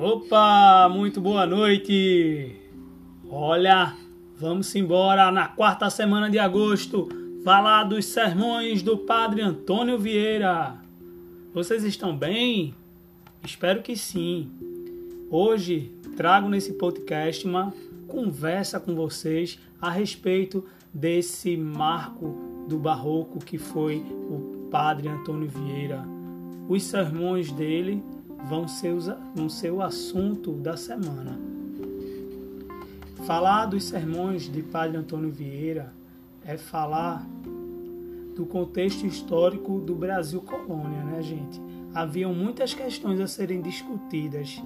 Opa, muito boa noite! Olha, vamos embora na quarta semana de agosto falar dos sermões do Padre Antônio Vieira. Vocês estão bem? Espero que sim. Hoje trago nesse podcast uma conversa com vocês a respeito desse marco do barroco que foi o Padre Antônio Vieira. Os sermões dele vão ser, vão ser o assunto da semana. Falar dos sermões de Padre Antônio Vieira é falar do contexto histórico do Brasil colônia, né, gente? Haviam muitas questões a serem discutidas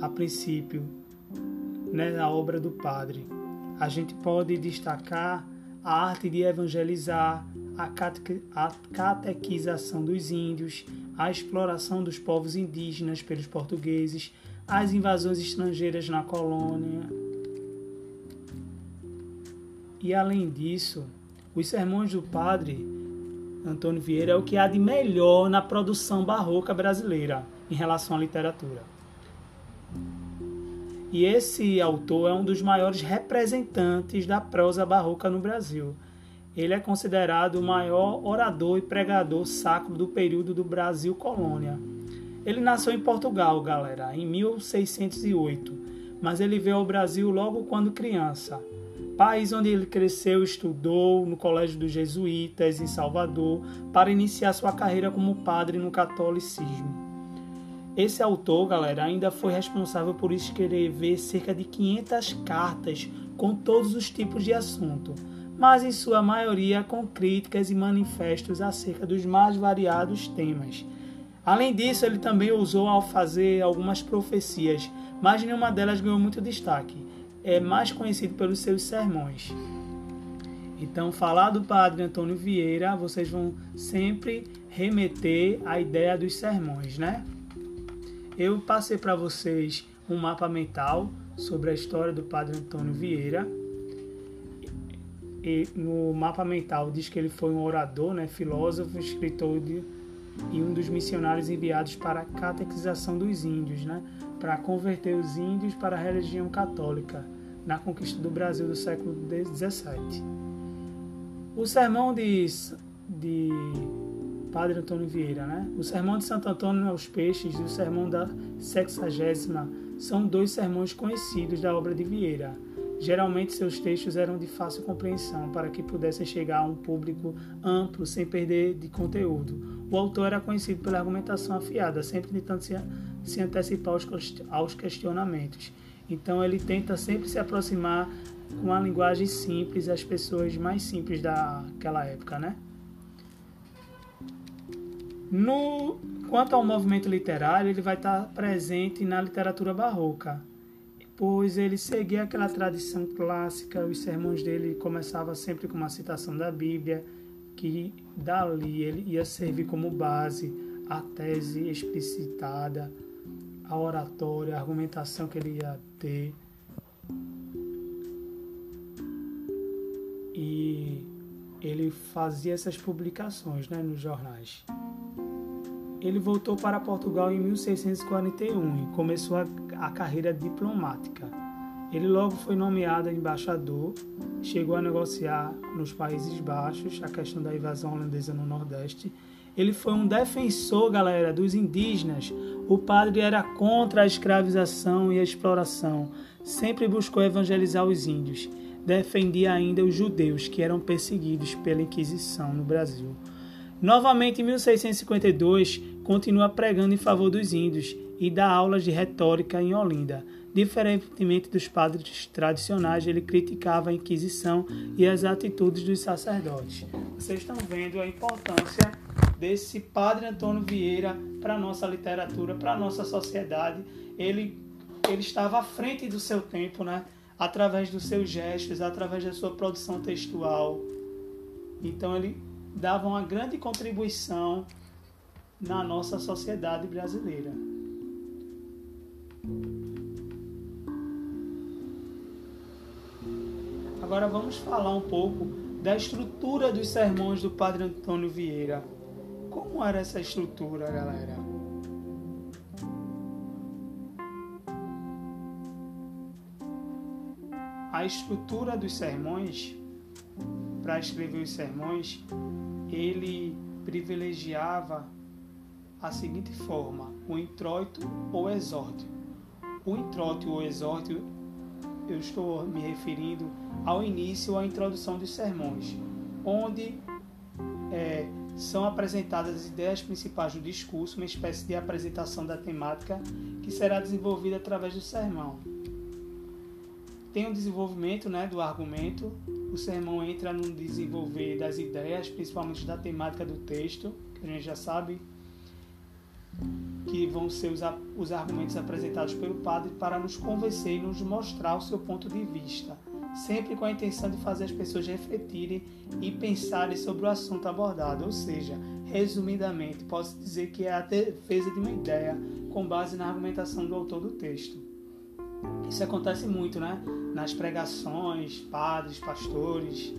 a princípio né, na obra do padre. A gente pode destacar a arte de evangelizar, a catequização dos índios, a exploração dos povos indígenas pelos portugueses, as invasões estrangeiras na colônia. E além disso, os sermões do padre Antônio Vieira é o que há de melhor na produção barroca brasileira em relação à literatura. E esse autor é um dos maiores representantes da prosa barroca no Brasil. Ele é considerado o maior orador e pregador sacro do período do Brasil colônia. Ele nasceu em Portugal, galera, em 1608, mas ele veio ao Brasil logo quando criança. País onde ele cresceu, estudou no Colégio dos Jesuítas em Salvador para iniciar sua carreira como padre no catolicismo. Esse autor, galera, ainda foi responsável por escrever cerca de 500 cartas com todos os tipos de assunto mas em sua maioria com críticas e manifestos acerca dos mais variados temas. Além disso, ele também usou ao fazer algumas profecias, mas nenhuma delas ganhou muito destaque. É mais conhecido pelos seus sermões. Então, falar do padre Antônio Vieira, vocês vão sempre remeter à ideia dos sermões, né? Eu passei para vocês um mapa mental sobre a história do padre Antônio Vieira e no mapa mental diz que ele foi um orador, né, filósofo, escritor de, e um dos missionários enviados para a catequização dos índios, né, para converter os índios para a religião católica na conquista do Brasil do século XVII. O sermão de, de Padre Antônio Vieira, né? O sermão de Santo Antônio aos Peixes e o sermão da Sexagésima são dois sermões conhecidos da obra de Vieira Geralmente seus textos eram de fácil compreensão para que pudessem chegar a um público amplo sem perder de conteúdo. O autor era conhecido pela argumentação afiada, sempre tentando se, antecipar aos questionamentos. Então ele tenta sempre se aproximar com uma linguagem simples às pessoas mais simples daquela época, né? No, quanto ao movimento literário, ele vai estar presente na literatura barroca pois ele seguia aquela tradição clássica, os sermões dele começavam sempre com uma citação da Bíblia, que dali ele ia servir como base a tese explicitada, a oratória, a argumentação que ele ia ter. E ele fazia essas publicações né, nos jornais. Ele voltou para Portugal em 1641 e começou a, a carreira diplomática. Ele logo foi nomeado embaixador, chegou a negociar nos Países Baixos a questão da invasão holandesa no Nordeste. Ele foi um defensor, galera, dos indígenas. O padre era contra a escravização e a exploração. Sempre buscou evangelizar os índios. Defendia ainda os judeus que eram perseguidos pela Inquisição no Brasil. Novamente, em 1652, continua pregando em favor dos índios e dá aulas de retórica em Olinda. Diferentemente dos padres tradicionais, ele criticava a Inquisição e as atitudes dos sacerdotes. Vocês estão vendo a importância desse padre Antônio Vieira para a nossa literatura, para a nossa sociedade. Ele, ele estava à frente do seu tempo, né? através dos seus gestos, através da sua produção textual. Então ele dava uma grande contribuição na nossa sociedade brasileira. Agora vamos falar um pouco da estrutura dos sermões do Padre Antônio Vieira. Como era essa estrutura, galera? A estrutura dos sermões, para escrever os sermões, ele privilegiava a seguinte forma: o introito ou exórdio. O introito ou exórdio, eu estou me referindo ao início ou à introdução dos sermões, onde é, são apresentadas as ideias principais do discurso, uma espécie de apresentação da temática que será desenvolvida através do sermão. Tem o desenvolvimento né, do argumento, o sermão entra no desenvolver das ideias, principalmente da temática do texto, que a gente já sabe que vão ser os, os argumentos apresentados pelo padre para nos convencer e nos mostrar o seu ponto de vista, sempre com a intenção de fazer as pessoas refletirem e pensarem sobre o assunto abordado. Ou seja, resumidamente, posso dizer que é a defesa de uma ideia com base na argumentação do autor do texto. Isso acontece muito, né? Nas pregações, padres, pastores,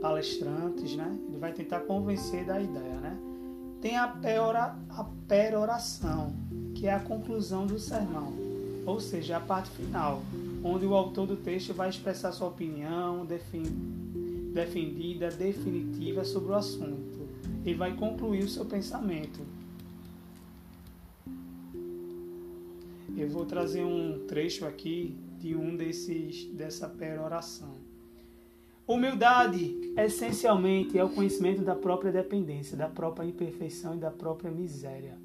palestrantes, né? Ele vai tentar convencer da ideia? Tem a, peora, a peroração, que é a conclusão do sermão, ou seja, a parte final, onde o autor do texto vai expressar sua opinião defendida, definitiva sobre o assunto. Ele vai concluir o seu pensamento. Eu vou trazer um trecho aqui de um desses dessa peroração. Humildade, essencialmente, é o conhecimento da própria dependência, da própria imperfeição e da própria miséria.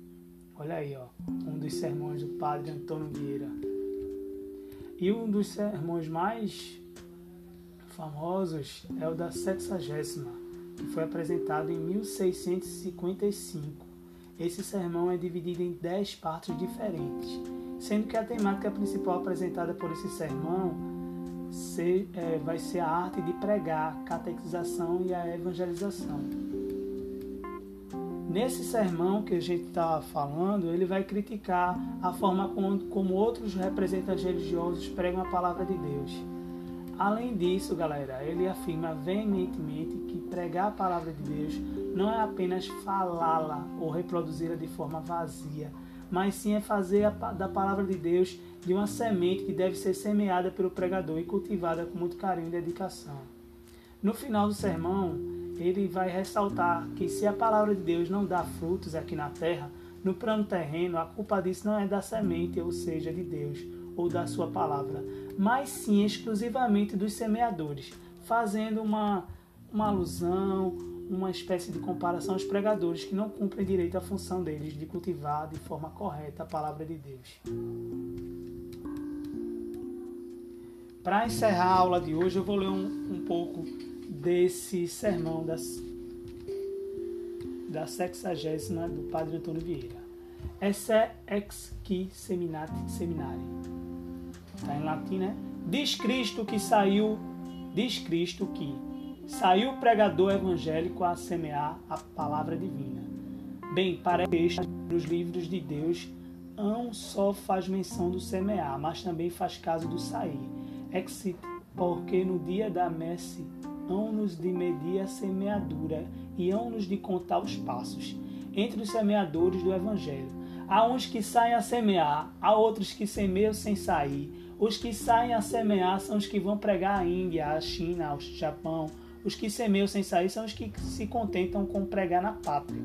Olha aí, ó, um dos sermões do padre Antônio Vieira. E um dos sermões mais famosos é o da sexagésima, que foi apresentado em 1655. Esse sermão é dividido em dez partes diferentes, sendo que a temática principal apresentada por esse sermão ser, é, vai ser a arte de pregar, catequização e a evangelização. Nesse sermão que a gente está falando, ele vai criticar a forma como, como outros representantes religiosos pregam a palavra de Deus. Além disso, galera, ele afirma veementemente que pregar a palavra de Deus não é apenas falá-la ou reproduzi-la de forma vazia, mas sim é fazer a, da palavra de Deus de uma semente que deve ser semeada pelo pregador e cultivada com muito carinho e dedicação. No final do sermão, ele vai ressaltar que se a palavra de Deus não dá frutos aqui na terra, no plano terreno, a culpa disso não é da semente, ou seja, de Deus, ou da sua palavra, mas sim exclusivamente dos semeadores, fazendo uma, uma alusão, uma espécie de comparação aos pregadores que não cumprem direito a função deles de cultivar de forma correta a palavra de Deus. Para encerrar a aula de hoje, eu vou ler um, um pouco desse sermão das, da sexagésima do Padre Antônio Vieira. Esse ex qui seminari. Está em latim, né? Diz Cristo que saiu, diz Cristo que saiu o pregador evangélico a semear a palavra divina. Bem, para este, nos livros de Deus, não só faz menção do semear, mas também faz caso do sair. Exit, porque no dia da messe, hão-nos de medir a semeadura e hão-nos de contar os passos. Entre os semeadores do Evangelho, há uns que saem a semear, há outros que semeiam sem sair. Os que saem a semear são os que vão pregar à Índia, à China, ao Japão, os que semeiam sem sair são os que se contentam com pregar na pátria.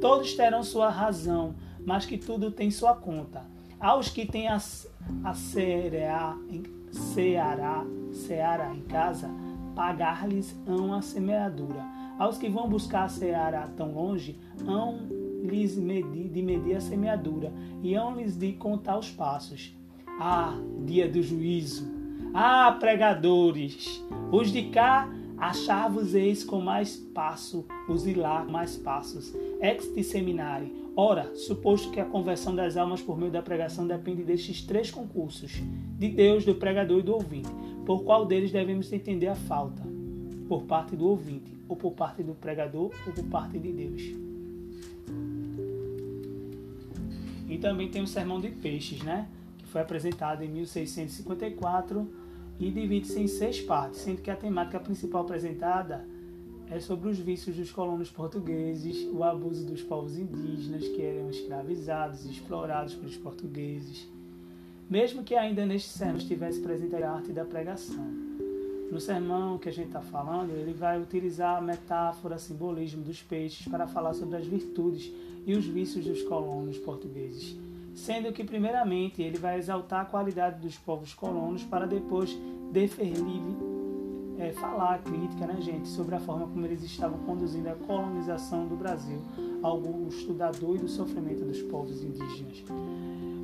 Todos terão sua razão, mas que tudo tem sua conta. Aos que têm a, a cereá, ceará, ceará em casa, pagar-lhes hão a semeadura. Aos que vão buscar a seara tão longe, hão lhes medir, de medir a semeadura, e hão lhes de contar os passos. Ah, dia do juízo! Ah, pregadores! Os de cá Achar-vos-eis com mais passo, os lá mais passos. Ex te seminare. Ora, suposto que a conversão das almas por meio da pregação depende destes três concursos, de Deus, do pregador e do ouvinte, por qual deles devemos entender a falta? Por parte do ouvinte, ou por parte do pregador, ou por parte de Deus. E também tem o Sermão de Peixes, né? Que foi apresentado em 1654 e divide-se em seis partes, sendo que a temática principal apresentada é sobre os vícios dos colonos portugueses, o abuso dos povos indígenas que eram escravizados e explorados pelos portugueses, mesmo que ainda neste sermão estivesse presente a arte da pregação. No sermão que a gente está falando, ele vai utilizar a metáfora, simbolismo dos peixes para falar sobre as virtudes e os vícios dos colonos portugueses. Sendo que, primeiramente, ele vai exaltar a qualidade dos povos colonos para depois deferir, é, falar a crítica, né, gente, sobre a forma como eles estavam conduzindo a colonização do Brasil gosto da dor e do sofrimento dos povos indígenas.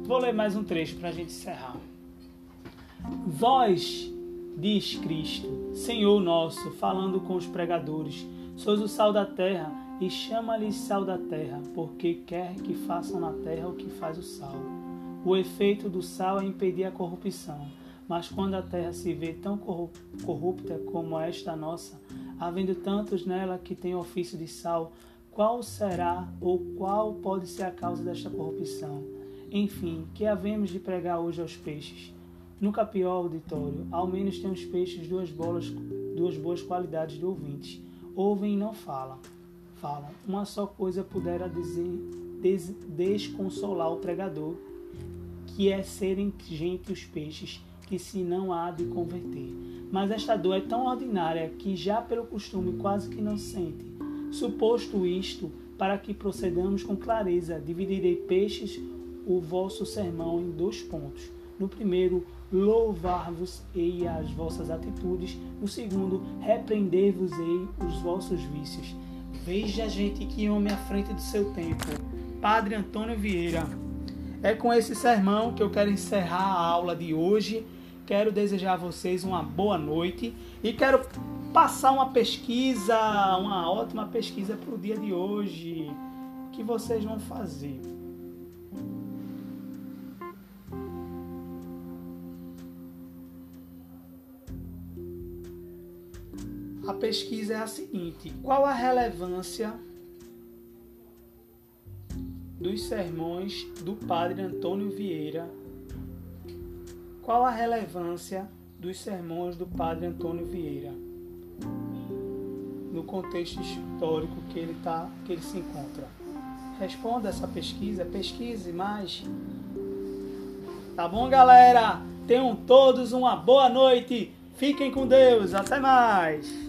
Vou ler mais um trecho para a gente encerrar. Vós, diz Cristo, Senhor nosso, falando com os pregadores, sois o sal da terra, e chama-lhes sal da terra, porque quer que façam na terra o que faz o sal. O efeito do sal é impedir a corrupção, mas quando a terra se vê tão corrupta como esta nossa, havendo tantos nela que têm ofício de sal, qual será ou qual pode ser a causa desta corrupção? Enfim, que havemos de pregar hoje aos peixes? No capial auditório, ao menos tem os peixes duas, bolas, duas boas qualidades de ouvintes. Ouvem e não falam. Falam. Uma só coisa pudera dizer, des, desconsolar o pregador, que é serem gente os peixes, que se não há de converter. Mas esta dor é tão ordinária que já pelo costume quase que não sente. Suposto isto, para que procedamos com clareza, dividirei peixes o vosso sermão em dois pontos. No primeiro, louvar-vos-ei as vossas atitudes. No segundo, repreender-vos-ei os vossos vícios. Veja, gente, que homem à frente do seu tempo. Padre Antônio Vieira. É com esse sermão que eu quero encerrar a aula de hoje. Quero desejar a vocês uma boa noite e quero passar uma pesquisa, uma ótima pesquisa para o dia de hoje que vocês vão fazer. Pesquisa é a seguinte: qual a relevância dos sermões do Padre Antônio Vieira? Qual a relevância dos sermões do Padre Antônio Vieira no contexto histórico que ele tá, que ele se encontra? Responda essa pesquisa, pesquise mais. Tá bom, galera? Tenham todos uma boa noite. Fiquem com Deus. Até mais.